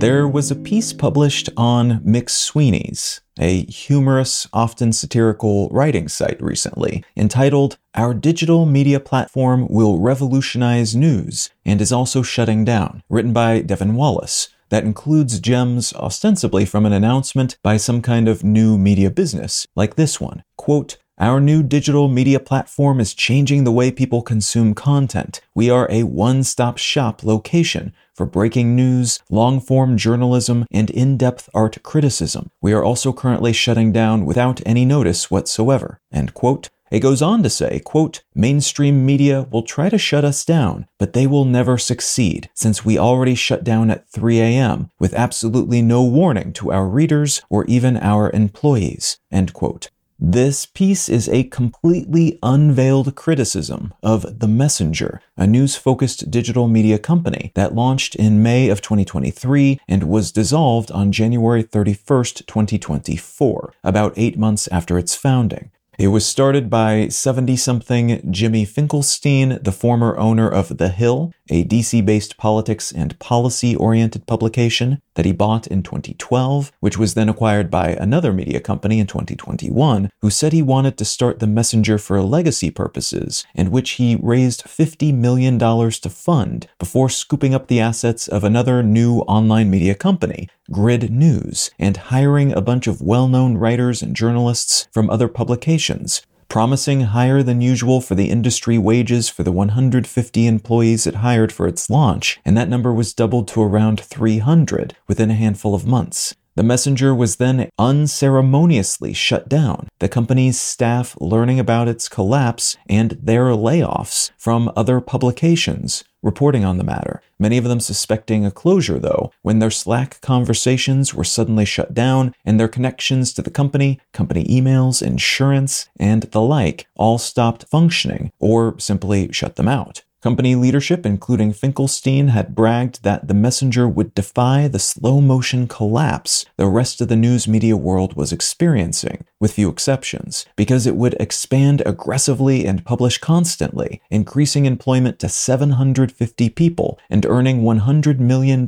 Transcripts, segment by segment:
There was a piece published on McSweeney's, a humorous, often satirical writing site recently, entitled Our Digital Media Platform Will Revolutionize News and is also shutting down, written by Devin Wallace. That includes gems ostensibly from an announcement by some kind of new media business, like this one. Quote, our new digital media platform is changing the way people consume content. We are a one stop shop location for breaking news, long form journalism, and in depth art criticism. We are also currently shutting down without any notice whatsoever. End quote. It goes on to say, quote, mainstream media will try to shut us down, but they will never succeed since we already shut down at 3 a.m. with absolutely no warning to our readers or even our employees, end quote. This piece is a completely unveiled criticism of The Messenger, a news focused digital media company that launched in May of 2023 and was dissolved on January 31st, 2024, about eight months after its founding. It was started by 70 something Jimmy Finkelstein, the former owner of The Hill, a DC based politics and policy oriented publication that he bought in 2012, which was then acquired by another media company in 2021, who said he wanted to start the Messenger for legacy purposes, and which he raised $50 million to fund before scooping up the assets of another new online media company, Grid News, and hiring a bunch of well known writers and journalists from other publications, promising higher than usual for the industry wages for the 150 employees it hired for its launch, and that number was doubled to around 300 within a handful of months. The messenger was then unceremoniously shut down, the company's staff learning about its collapse and their layoffs from other publications reporting on the matter, many of them suspecting a closure, though, when their Slack conversations were suddenly shut down and their connections to the company, company emails, insurance, and the like all stopped functioning or simply shut them out. Company leadership, including Finkelstein, had bragged that the messenger would defy the slow motion collapse the rest of the news media world was experiencing, with few exceptions, because it would expand aggressively and publish constantly, increasing employment to 750 people and earning $100 million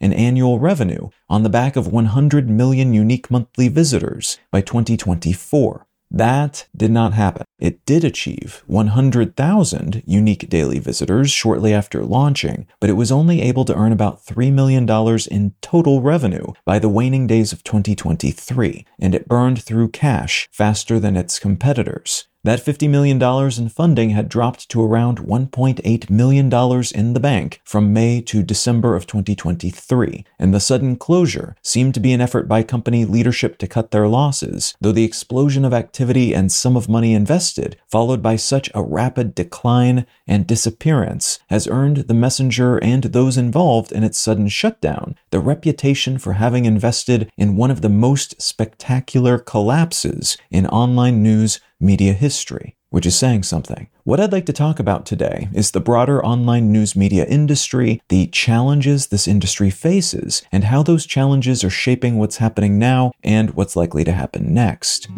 in annual revenue on the back of 100 million unique monthly visitors by 2024. That did not happen. It did achieve 100,000 unique daily visitors shortly after launching, but it was only able to earn about $3 million in total revenue by the waning days of 2023, and it burned through cash faster than its competitors. That $50 million in funding had dropped to around $1.8 million in the bank from May to December of 2023, and the sudden closure seemed to be an effort by company leadership to cut their losses, though the explosion of activity and sum of money invested, followed by such a rapid decline and disappearance, has earned the messenger and those involved in its sudden shutdown the reputation for having invested in one of the most spectacular collapses in online news media history, which is saying something. What I'd like to talk about today is the broader online news media industry, the challenges this industry faces, and how those challenges are shaping what's happening now and what's likely to happen next.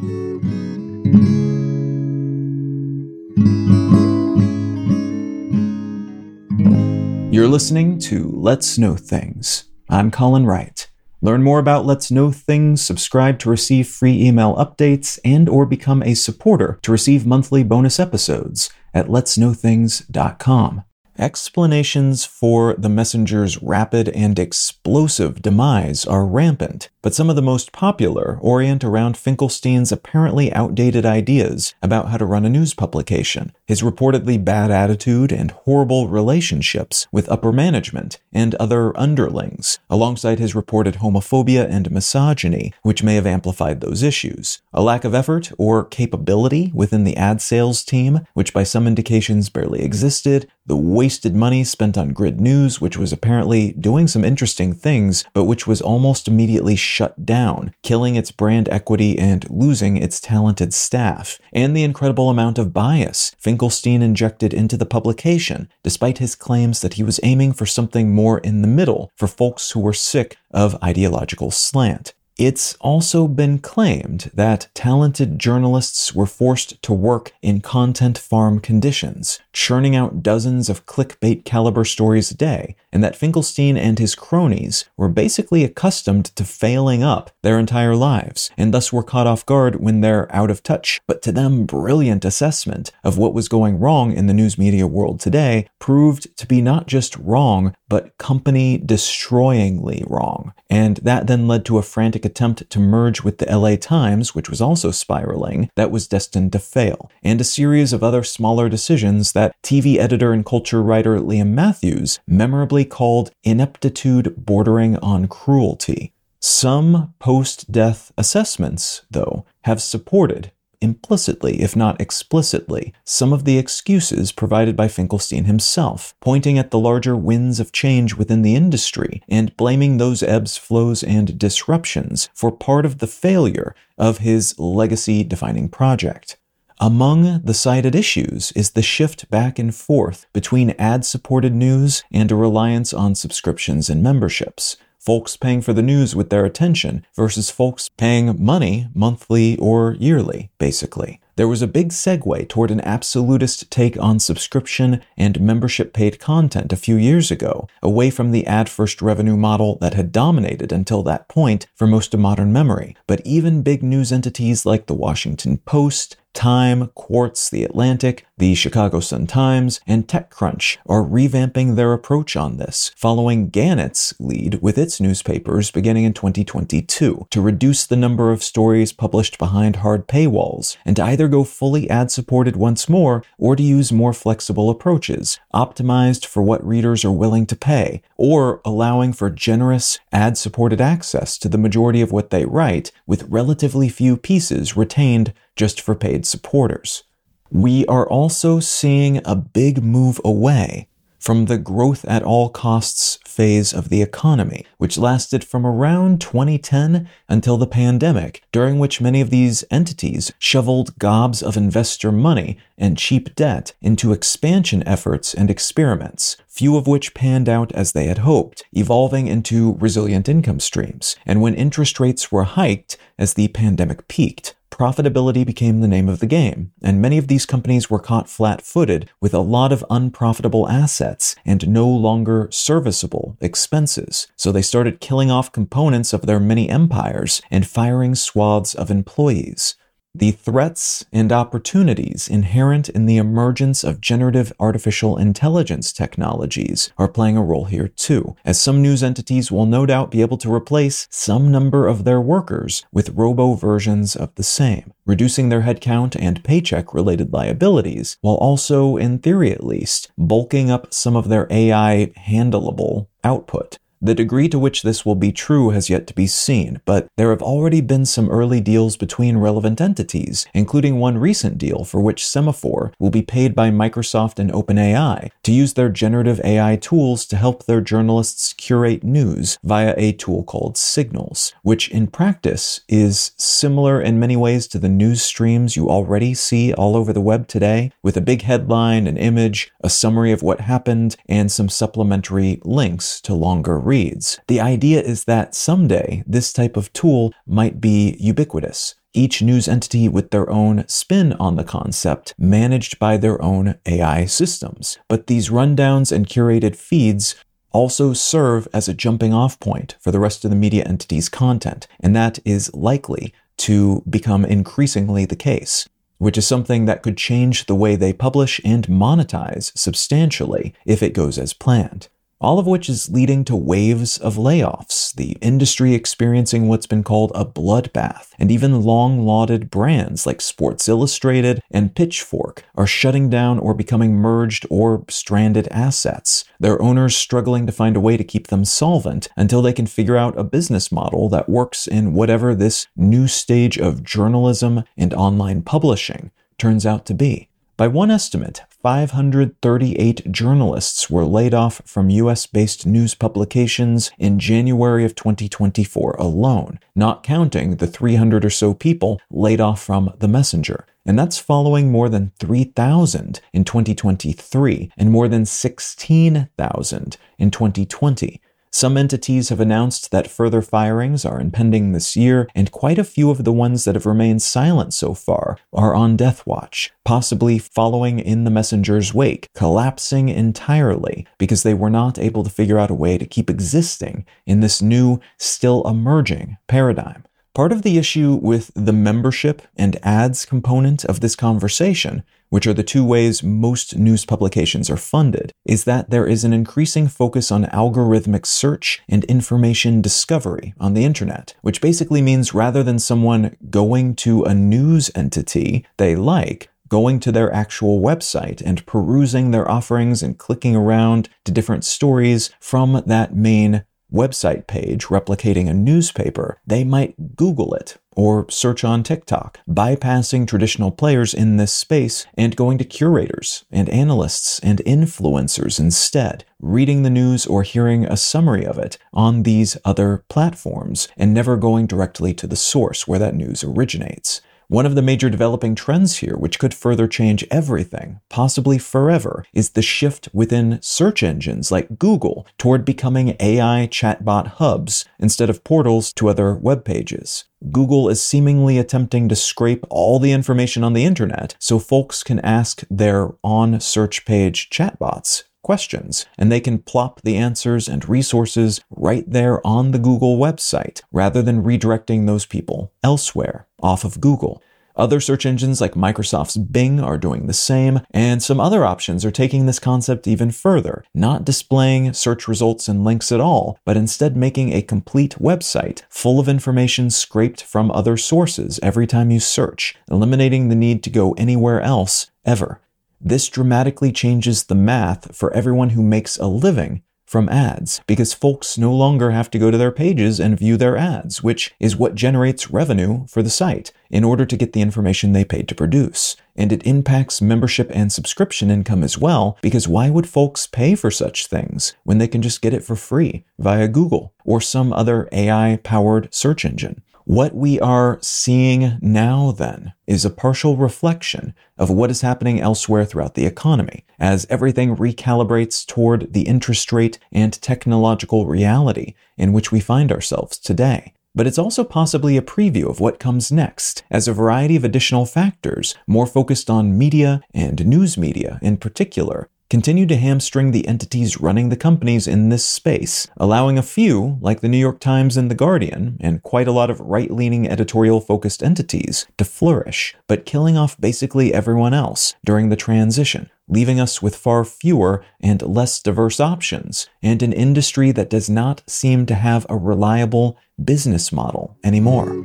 You're listening to Let's Know Things. I'm Colin Wright. Learn more about Let's Know Things, subscribe to receive free email updates, and or become a supporter to receive monthly bonus episodes at letsknowthings.com. Explanations for the messenger's rapid and explosive demise are rampant, but some of the most popular orient around Finkelstein's apparently outdated ideas about how to run a news publication, his reportedly bad attitude and horrible relationships with upper management and other underlings, alongside his reported homophobia and misogyny, which may have amplified those issues, a lack of effort or capability within the ad sales team, which by some indications barely existed, the wasted money spent on Grid News, which was apparently doing some interesting things, but which was almost immediately shut down, killing its brand equity and losing its talented staff, and the incredible amount of bias Finkelstein injected into the publication, despite his claims that he was aiming for something more in the middle for folks who were sick of ideological slant. It's also been claimed that talented journalists were forced to work in content farm conditions, churning out dozens of clickbait caliber stories a day, and that Finkelstein and his cronies were basically accustomed to failing up their entire lives, and thus were caught off guard when their out of touch, but to them brilliant assessment of what was going wrong in the news media world today proved to be not just wrong, but company destroyingly wrong. And that then led to a frantic attempt to merge with the LA Times, which was also spiraling, that was destined to fail, and a series of other smaller decisions that TV editor and culture writer Liam Matthews memorably called ineptitude bordering on cruelty. Some post death assessments, though, have supported implicitly, if not explicitly, some of the excuses provided by Finkelstein himself, pointing at the larger winds of change within the industry and blaming those ebbs, flows, and disruptions for part of the failure of his legacy defining project. Among the cited issues is the shift back and forth between ad supported news and a reliance on subscriptions and memberships folks paying for the news with their attention versus folks paying money monthly or yearly, basically. There was a big segue toward an absolutist take on subscription and membership paid content a few years ago, away from the ad first revenue model that had dominated until that point for most of modern memory. But even big news entities like the Washington Post, Time, Quartz, The Atlantic, the Chicago Sun-Times, and TechCrunch are revamping their approach on this, following Gannett's lead with its newspapers beginning in 2022 to reduce the number of stories published behind hard paywalls and to either go fully ad-supported once more or to use more flexible approaches, optimized for what readers are willing to pay, or allowing for generous ad-supported access to the majority of what they write with relatively few pieces retained just for paid supporters. We are also seeing a big move away from the growth at all costs phase of the economy, which lasted from around 2010 until the pandemic, during which many of these entities shoveled gobs of investor money and cheap debt into expansion efforts and experiments, few of which panned out as they had hoped, evolving into resilient income streams. And when interest rates were hiked as the pandemic peaked, profitability became the name of the game, and many of these companies were caught flat footed with a lot of unprofitable assets and no longer serviceable expenses. So they started killing off components of their many empires and firing swaths of employees. The threats and opportunities inherent in the emergence of generative artificial intelligence technologies are playing a role here too, as some news entities will no doubt be able to replace some number of their workers with robo versions of the same, reducing their headcount and paycheck related liabilities, while also, in theory at least, bulking up some of their AI handleable output. The degree to which this will be true has yet to be seen, but there have already been some early deals between relevant entities, including one recent deal for which Semafor will be paid by Microsoft and OpenAI to use their generative AI tools to help their journalists curate news via a tool called Signals, which in practice is similar in many ways to the news streams you already see all over the web today, with a big headline, an image, a summary of what happened, and some supplementary links to longer reads. The idea is that someday this type of tool might be ubiquitous. Each news entity with their own spin on the concept, managed by their own AI systems. But these rundowns and curated feeds also serve as a jumping off point for the rest of the media entity's content, and that is likely to become increasingly the case which is something that could change the way they publish and monetize substantially if it goes as planned all of which is leading to waves of layoffs, the industry experiencing what's been called a bloodbath, and even long lauded brands like Sports Illustrated and Pitchfork are shutting down or becoming merged or stranded assets, their owners struggling to find a way to keep them solvent until they can figure out a business model that works in whatever this new stage of journalism and online publishing turns out to be. By one estimate, 538 journalists were laid off from US based news publications in January of 2024 alone, not counting the 300 or so people laid off from The Messenger. And that's following more than 3,000 in 2023 and more than 16,000 in 2020. Some entities have announced that further firings are impending this year, and quite a few of the ones that have remained silent so far are on death watch, possibly following in the messenger's wake, collapsing entirely because they were not able to figure out a way to keep existing in this new, still emerging paradigm. Part of the issue with the membership and ads component of this conversation, which are the two ways most news publications are funded, is that there is an increasing focus on algorithmic search and information discovery on the internet, which basically means rather than someone going to a news entity they like, going to their actual website and perusing their offerings and clicking around to different stories from that main website page replicating a newspaper, they might Google it or search on TikTok, bypassing traditional players in this space and going to curators and analysts and influencers instead, reading the news or hearing a summary of it on these other platforms and never going directly to the source where that news originates. One of the major developing trends here, which could further change everything, possibly forever, is the shift within search engines like Google toward becoming AI chatbot hubs instead of portals to other web pages. Google is seemingly attempting to scrape all the information on the internet so folks can ask their on search page chatbots questions, and they can plop the answers and resources right there on the Google website rather than redirecting those people elsewhere off of Google. Other search engines like Microsoft's Bing are doing the same, and some other options are taking this concept even further, not displaying search results and links at all, but instead making a complete website full of information scraped from other sources every time you search, eliminating the need to go anywhere else ever. This dramatically changes the math for everyone who makes a living from ads because folks no longer have to go to their pages and view their ads, which is what generates revenue for the site in order to get the information they paid to produce. And it impacts membership and subscription income as well because why would folks pay for such things when they can just get it for free via Google or some other AI powered search engine? What we are seeing now, then, is a partial reflection of what is happening elsewhere throughout the economy, as everything recalibrates toward the interest rate and technological reality in which we find ourselves today. But it's also possibly a preview of what comes next, as a variety of additional factors, more focused on media and news media in particular, continue to hamstring the entities running the companies in this space, allowing a few, like the New York Times and The Guardian, and quite a lot of right leaning editorial focused entities, to flourish, but killing off basically everyone else during the transition, leaving us with far fewer and less diverse options, and an industry that does not seem to have a reliable business model anymore.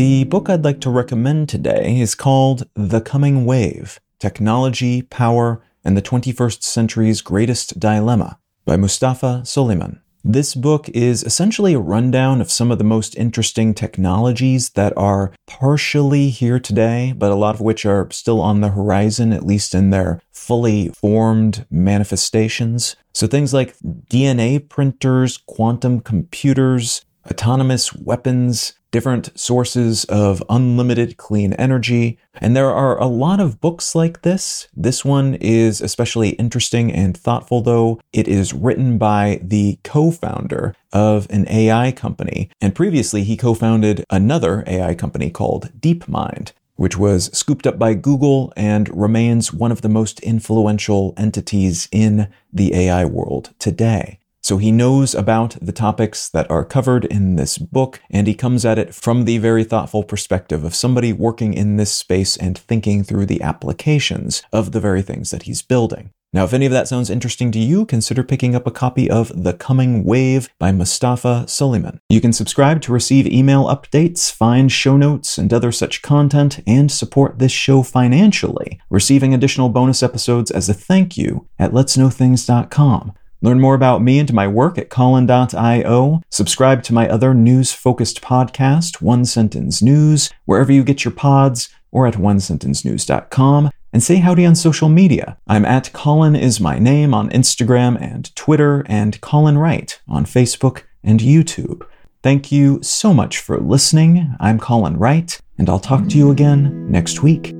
The book I'd like to recommend today is called The Coming Wave Technology, Power, and the 21st Century's Greatest Dilemma by Mustafa Suleyman. This book is essentially a rundown of some of the most interesting technologies that are partially here today, but a lot of which are still on the horizon, at least in their fully formed manifestations. So things like DNA printers, quantum computers, autonomous weapons, different sources of unlimited clean energy. And there are a lot of books like this. This one is especially interesting and thoughtful, though. It is written by the co founder of an AI company. And previously, he co founded another AI company called DeepMind. Which was scooped up by Google and remains one of the most influential entities in the AI world today. So he knows about the topics that are covered in this book, and he comes at it from the very thoughtful perspective of somebody working in this space and thinking through the applications of the very things that he's building. Now, if any of that sounds interesting to you, consider picking up a copy of The Coming Wave by Mustafa Suleyman. You can subscribe to receive email updates, find show notes, and other such content, and support this show financially, receiving additional bonus episodes as a thank you at letsknowthings.com Learn more about me and my work at Colin.io. Subscribe to my other news focused podcast, One Sentence News, wherever you get your pods, or at onesentencenews.com. And say howdy on social media. I'm at Colin is my name on Instagram and Twitter, and Colin Wright on Facebook and YouTube. Thank you so much for listening. I'm Colin Wright, and I'll talk to you again next week.